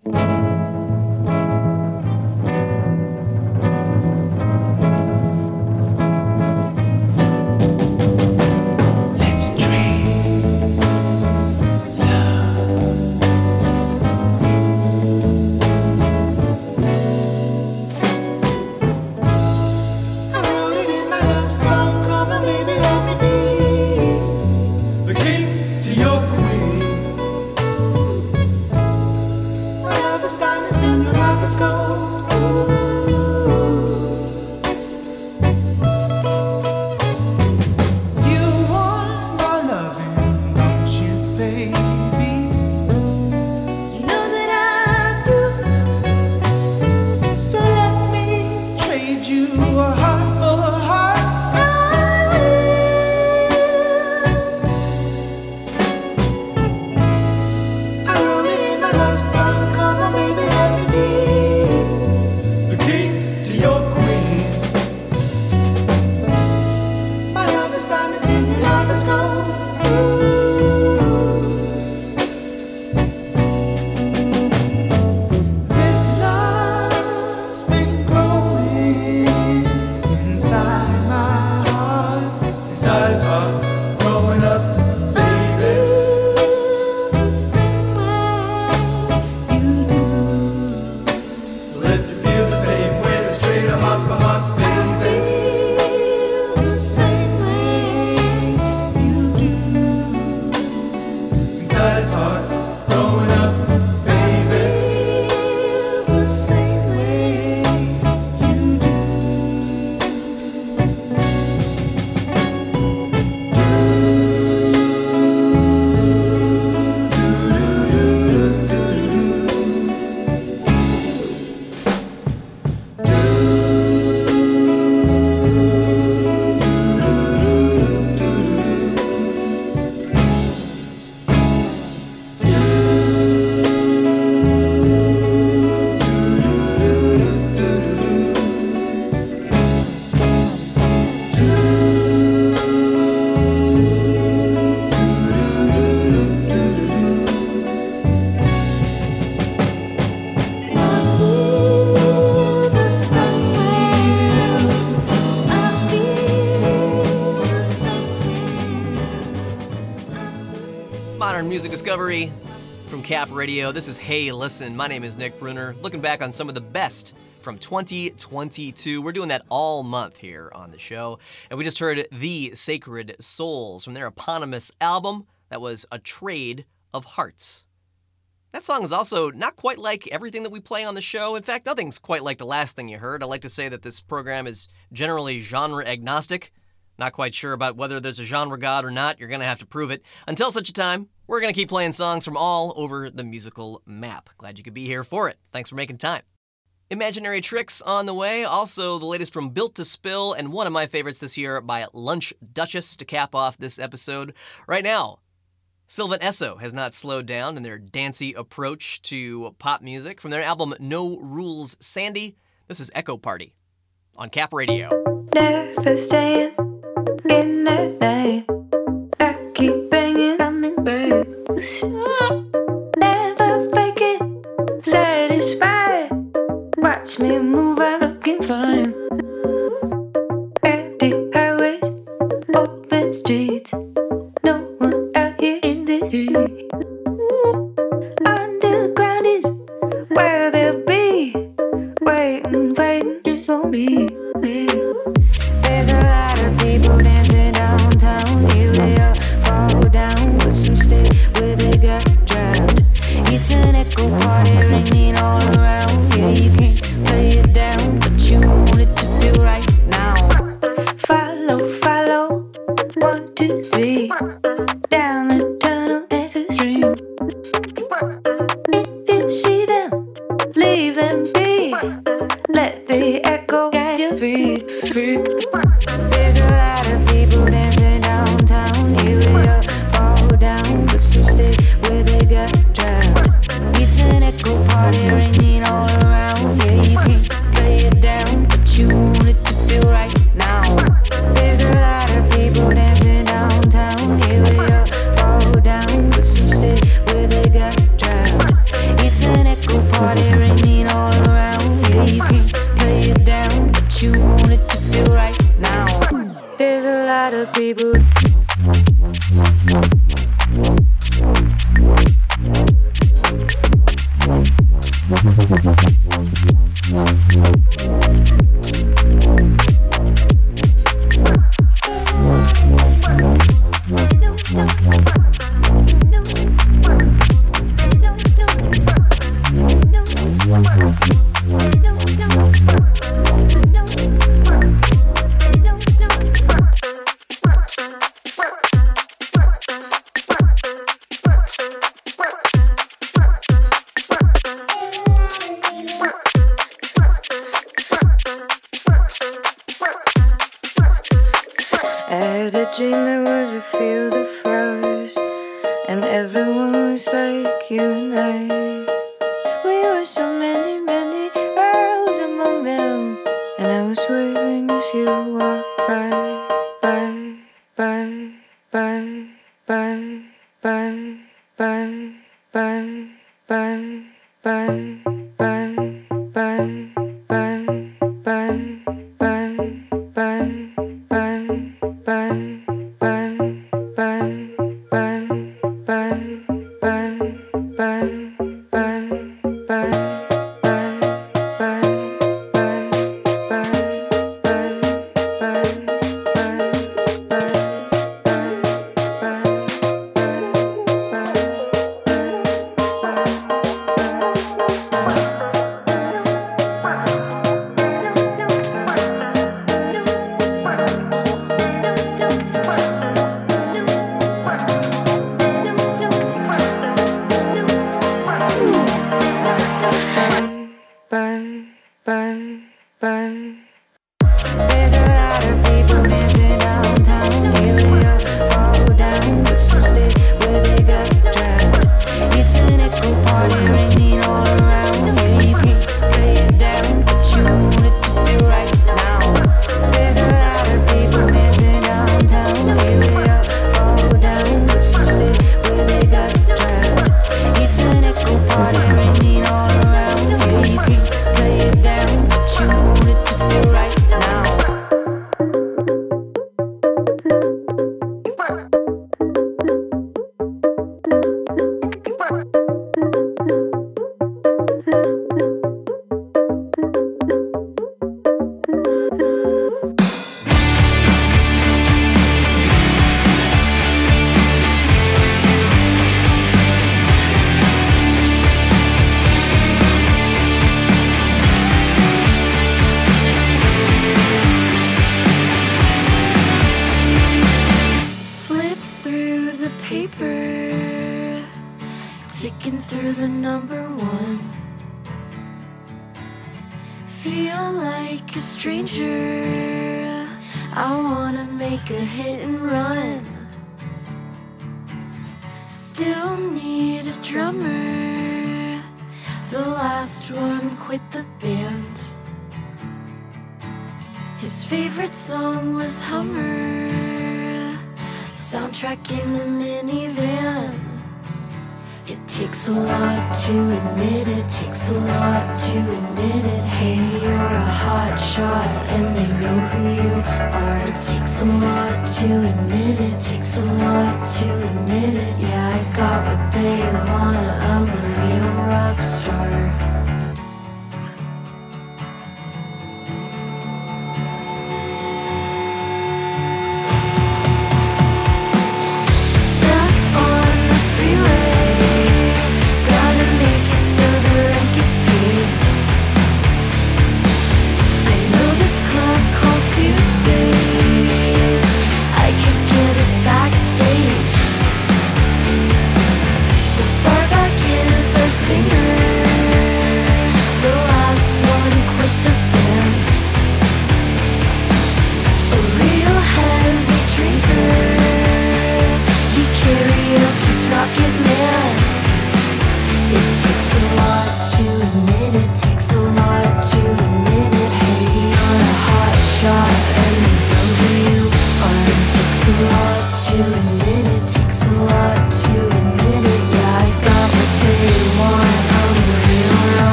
[SPEAKER 6] Discovery from Cap Radio. This is Hey Listen. My name is Nick Brunner. Looking back on some of the best from 2022. We're doing that all month here on the show. And we just heard The Sacred Souls from their eponymous album that was A Trade of Hearts. That song is also not quite like everything that we play on the show. In fact, nothing's quite like the last thing you heard. I like to say that this program is generally genre agnostic. Not quite sure about whether there's a genre god or not. You're going to have to prove it. Until such a time, we're going to keep playing songs from all over the musical map. Glad you could be here for it. Thanks for making time. Imaginary Tricks on the way. Also, the latest from Built to Spill, and one of my favorites this year by Lunch Duchess to cap off this episode. Right now, Sylvan Esso has not slowed down in their dancey approach to pop music. From their album No Rules Sandy, this is Echo Party on Cap Radio.
[SPEAKER 8] Never staying in the night. Back. Never faking, satisfied. Watch me move, I'm looking fine. Empty highways, open streets. No one out here in the street. Underground is where they'll be. Waiting, waiting just on me.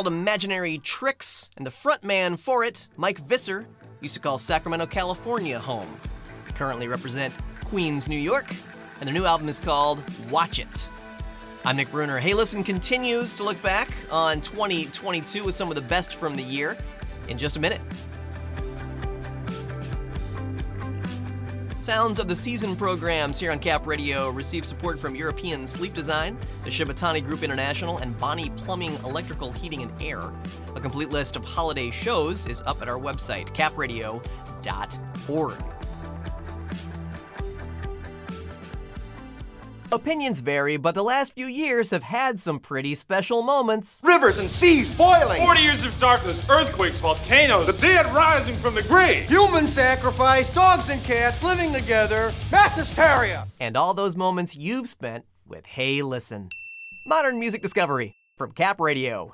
[SPEAKER 4] called
[SPEAKER 6] Imaginary Tricks, and the frontman for it, Mike Visser, used to call Sacramento, California home. They currently represent Queens, New York, and their new album is called Watch It. I'm Nick Brunner. Hey Listen continues to look back on 2022 with some of the best from the year in just a minute. Sounds of the Season programs here on Cap Radio receive support from European Sleep Design, the Shibatani Group International, and Bonney Plumbing, Electrical, Heating, and Air. A complete list of holiday shows is up at our website, capradio.org. Opinions vary, but the last few years have had some pretty special moments.
[SPEAKER 15] Rivers and seas boiling.
[SPEAKER 16] 40 years of darkness, earthquakes, volcanoes,
[SPEAKER 15] The dead rising from the grave. Human sacrifice, dogs and cats living together, mass hysteria.
[SPEAKER 6] And all those moments you've spent with Hey Listen. Modern Music Discovery from Cap Radio.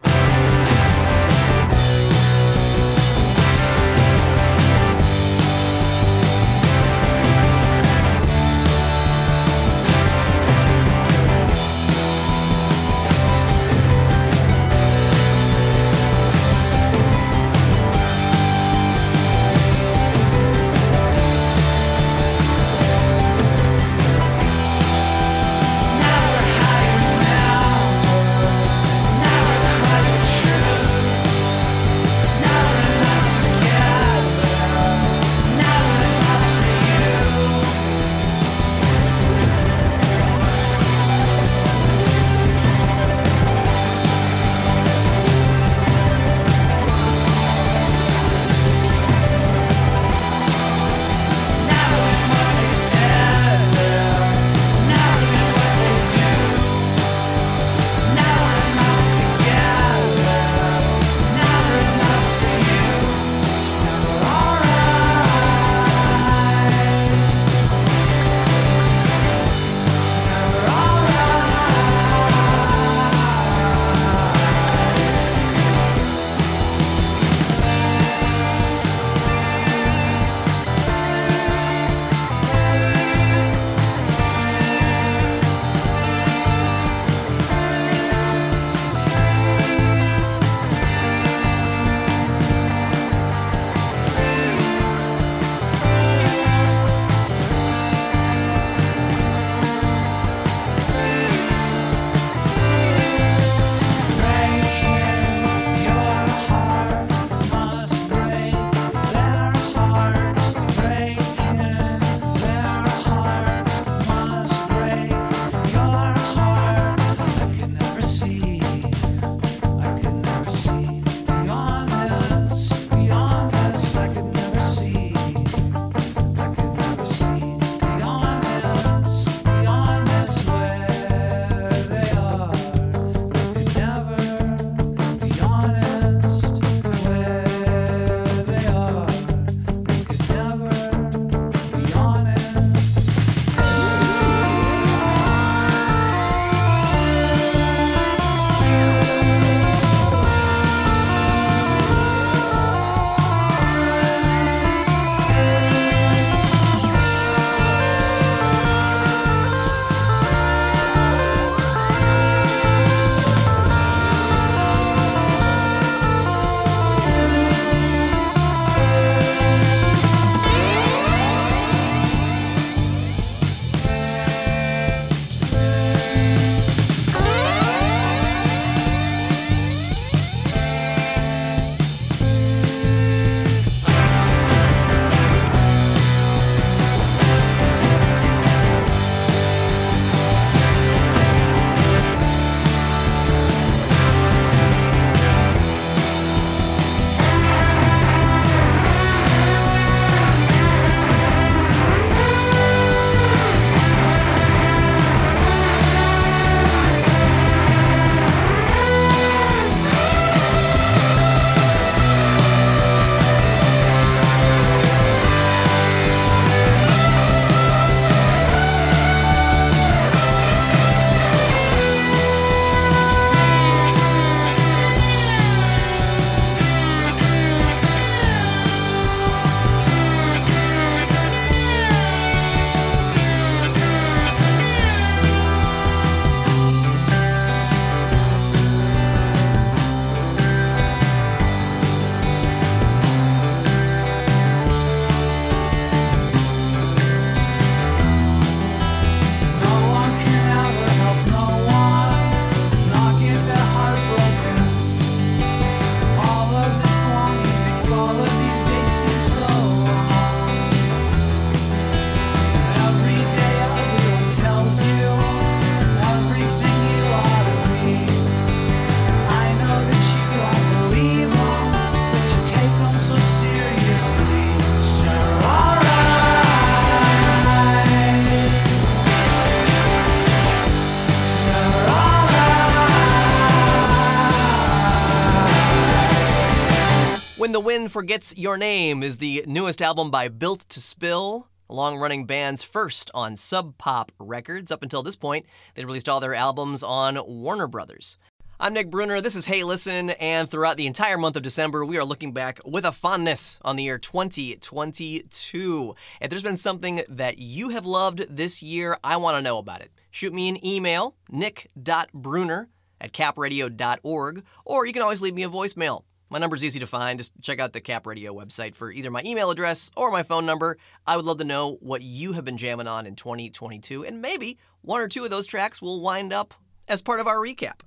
[SPEAKER 6] Forgets Your Name is the newest album by Built to Spill, long running band's first on Sub Pop Records. Up until this point, they released all their albums on Warner Brothers. I'm Nick Brunner. This is Hey Listen, and throughout the entire month of December, we are looking back with a fondness on the year 2022. If there's been something that you have loved this year, I want to know about it. Shoot me an email, nick.brunner at capradio.org, or you can always leave me a voicemail. My number's easy to find. Just check out the Cap Radio website for either my email address or my phone number. I would love to know what you have been jamming on in 2022, and maybe one or two of those tracks will wind up as part of our recap.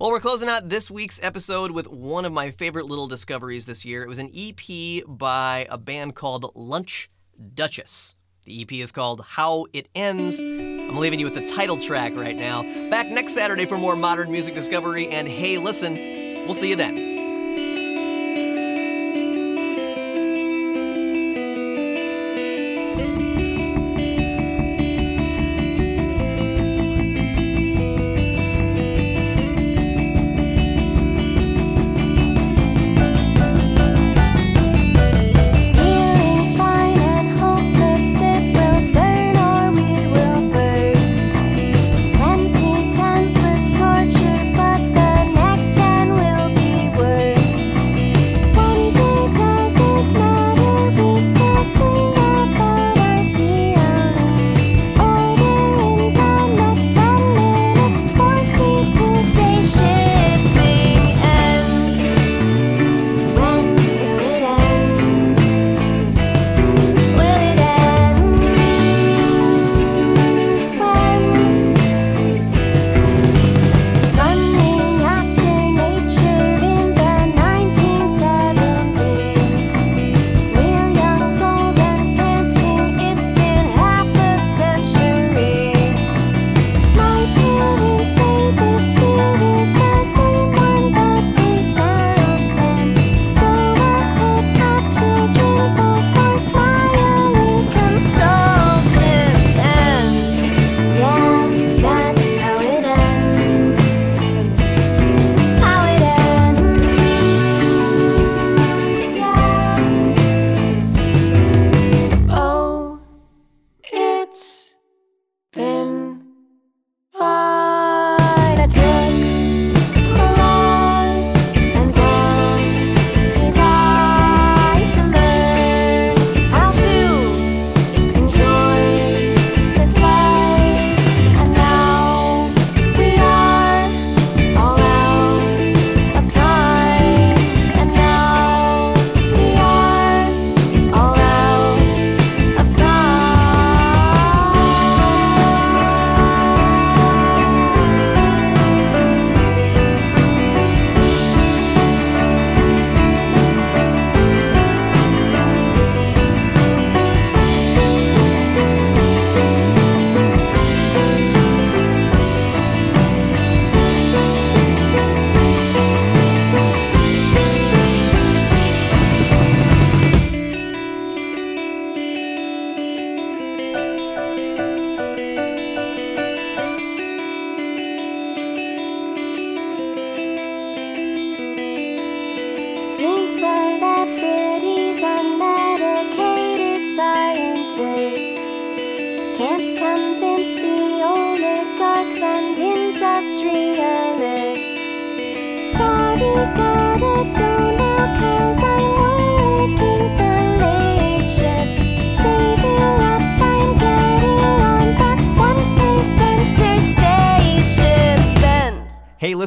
[SPEAKER 6] Well, we're closing out this week's episode with one of my favorite little discoveries this year. It was an EP by a band called Lunch Duchess. The EP is called How It Ends. I'm leaving you with the title track right now. Back next Saturday for more modern music discovery, and hey, listen, we'll see you then.
[SPEAKER 4] Feeling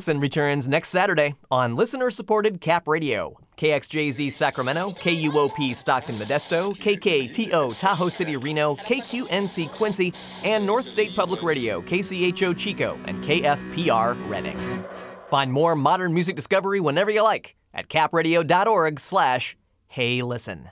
[SPEAKER 6] Listen returns next Saturday on listener supported Cap Radio. KXJZ Sacramento, KUOP Stockton Modesto, KKTO Tahoe City Reno, KQNC Quincy, and North State Public Radio, KCHO Chico, and KFPR Redding. Find more modern music discovery whenever you like at capradio.org slash hey listen.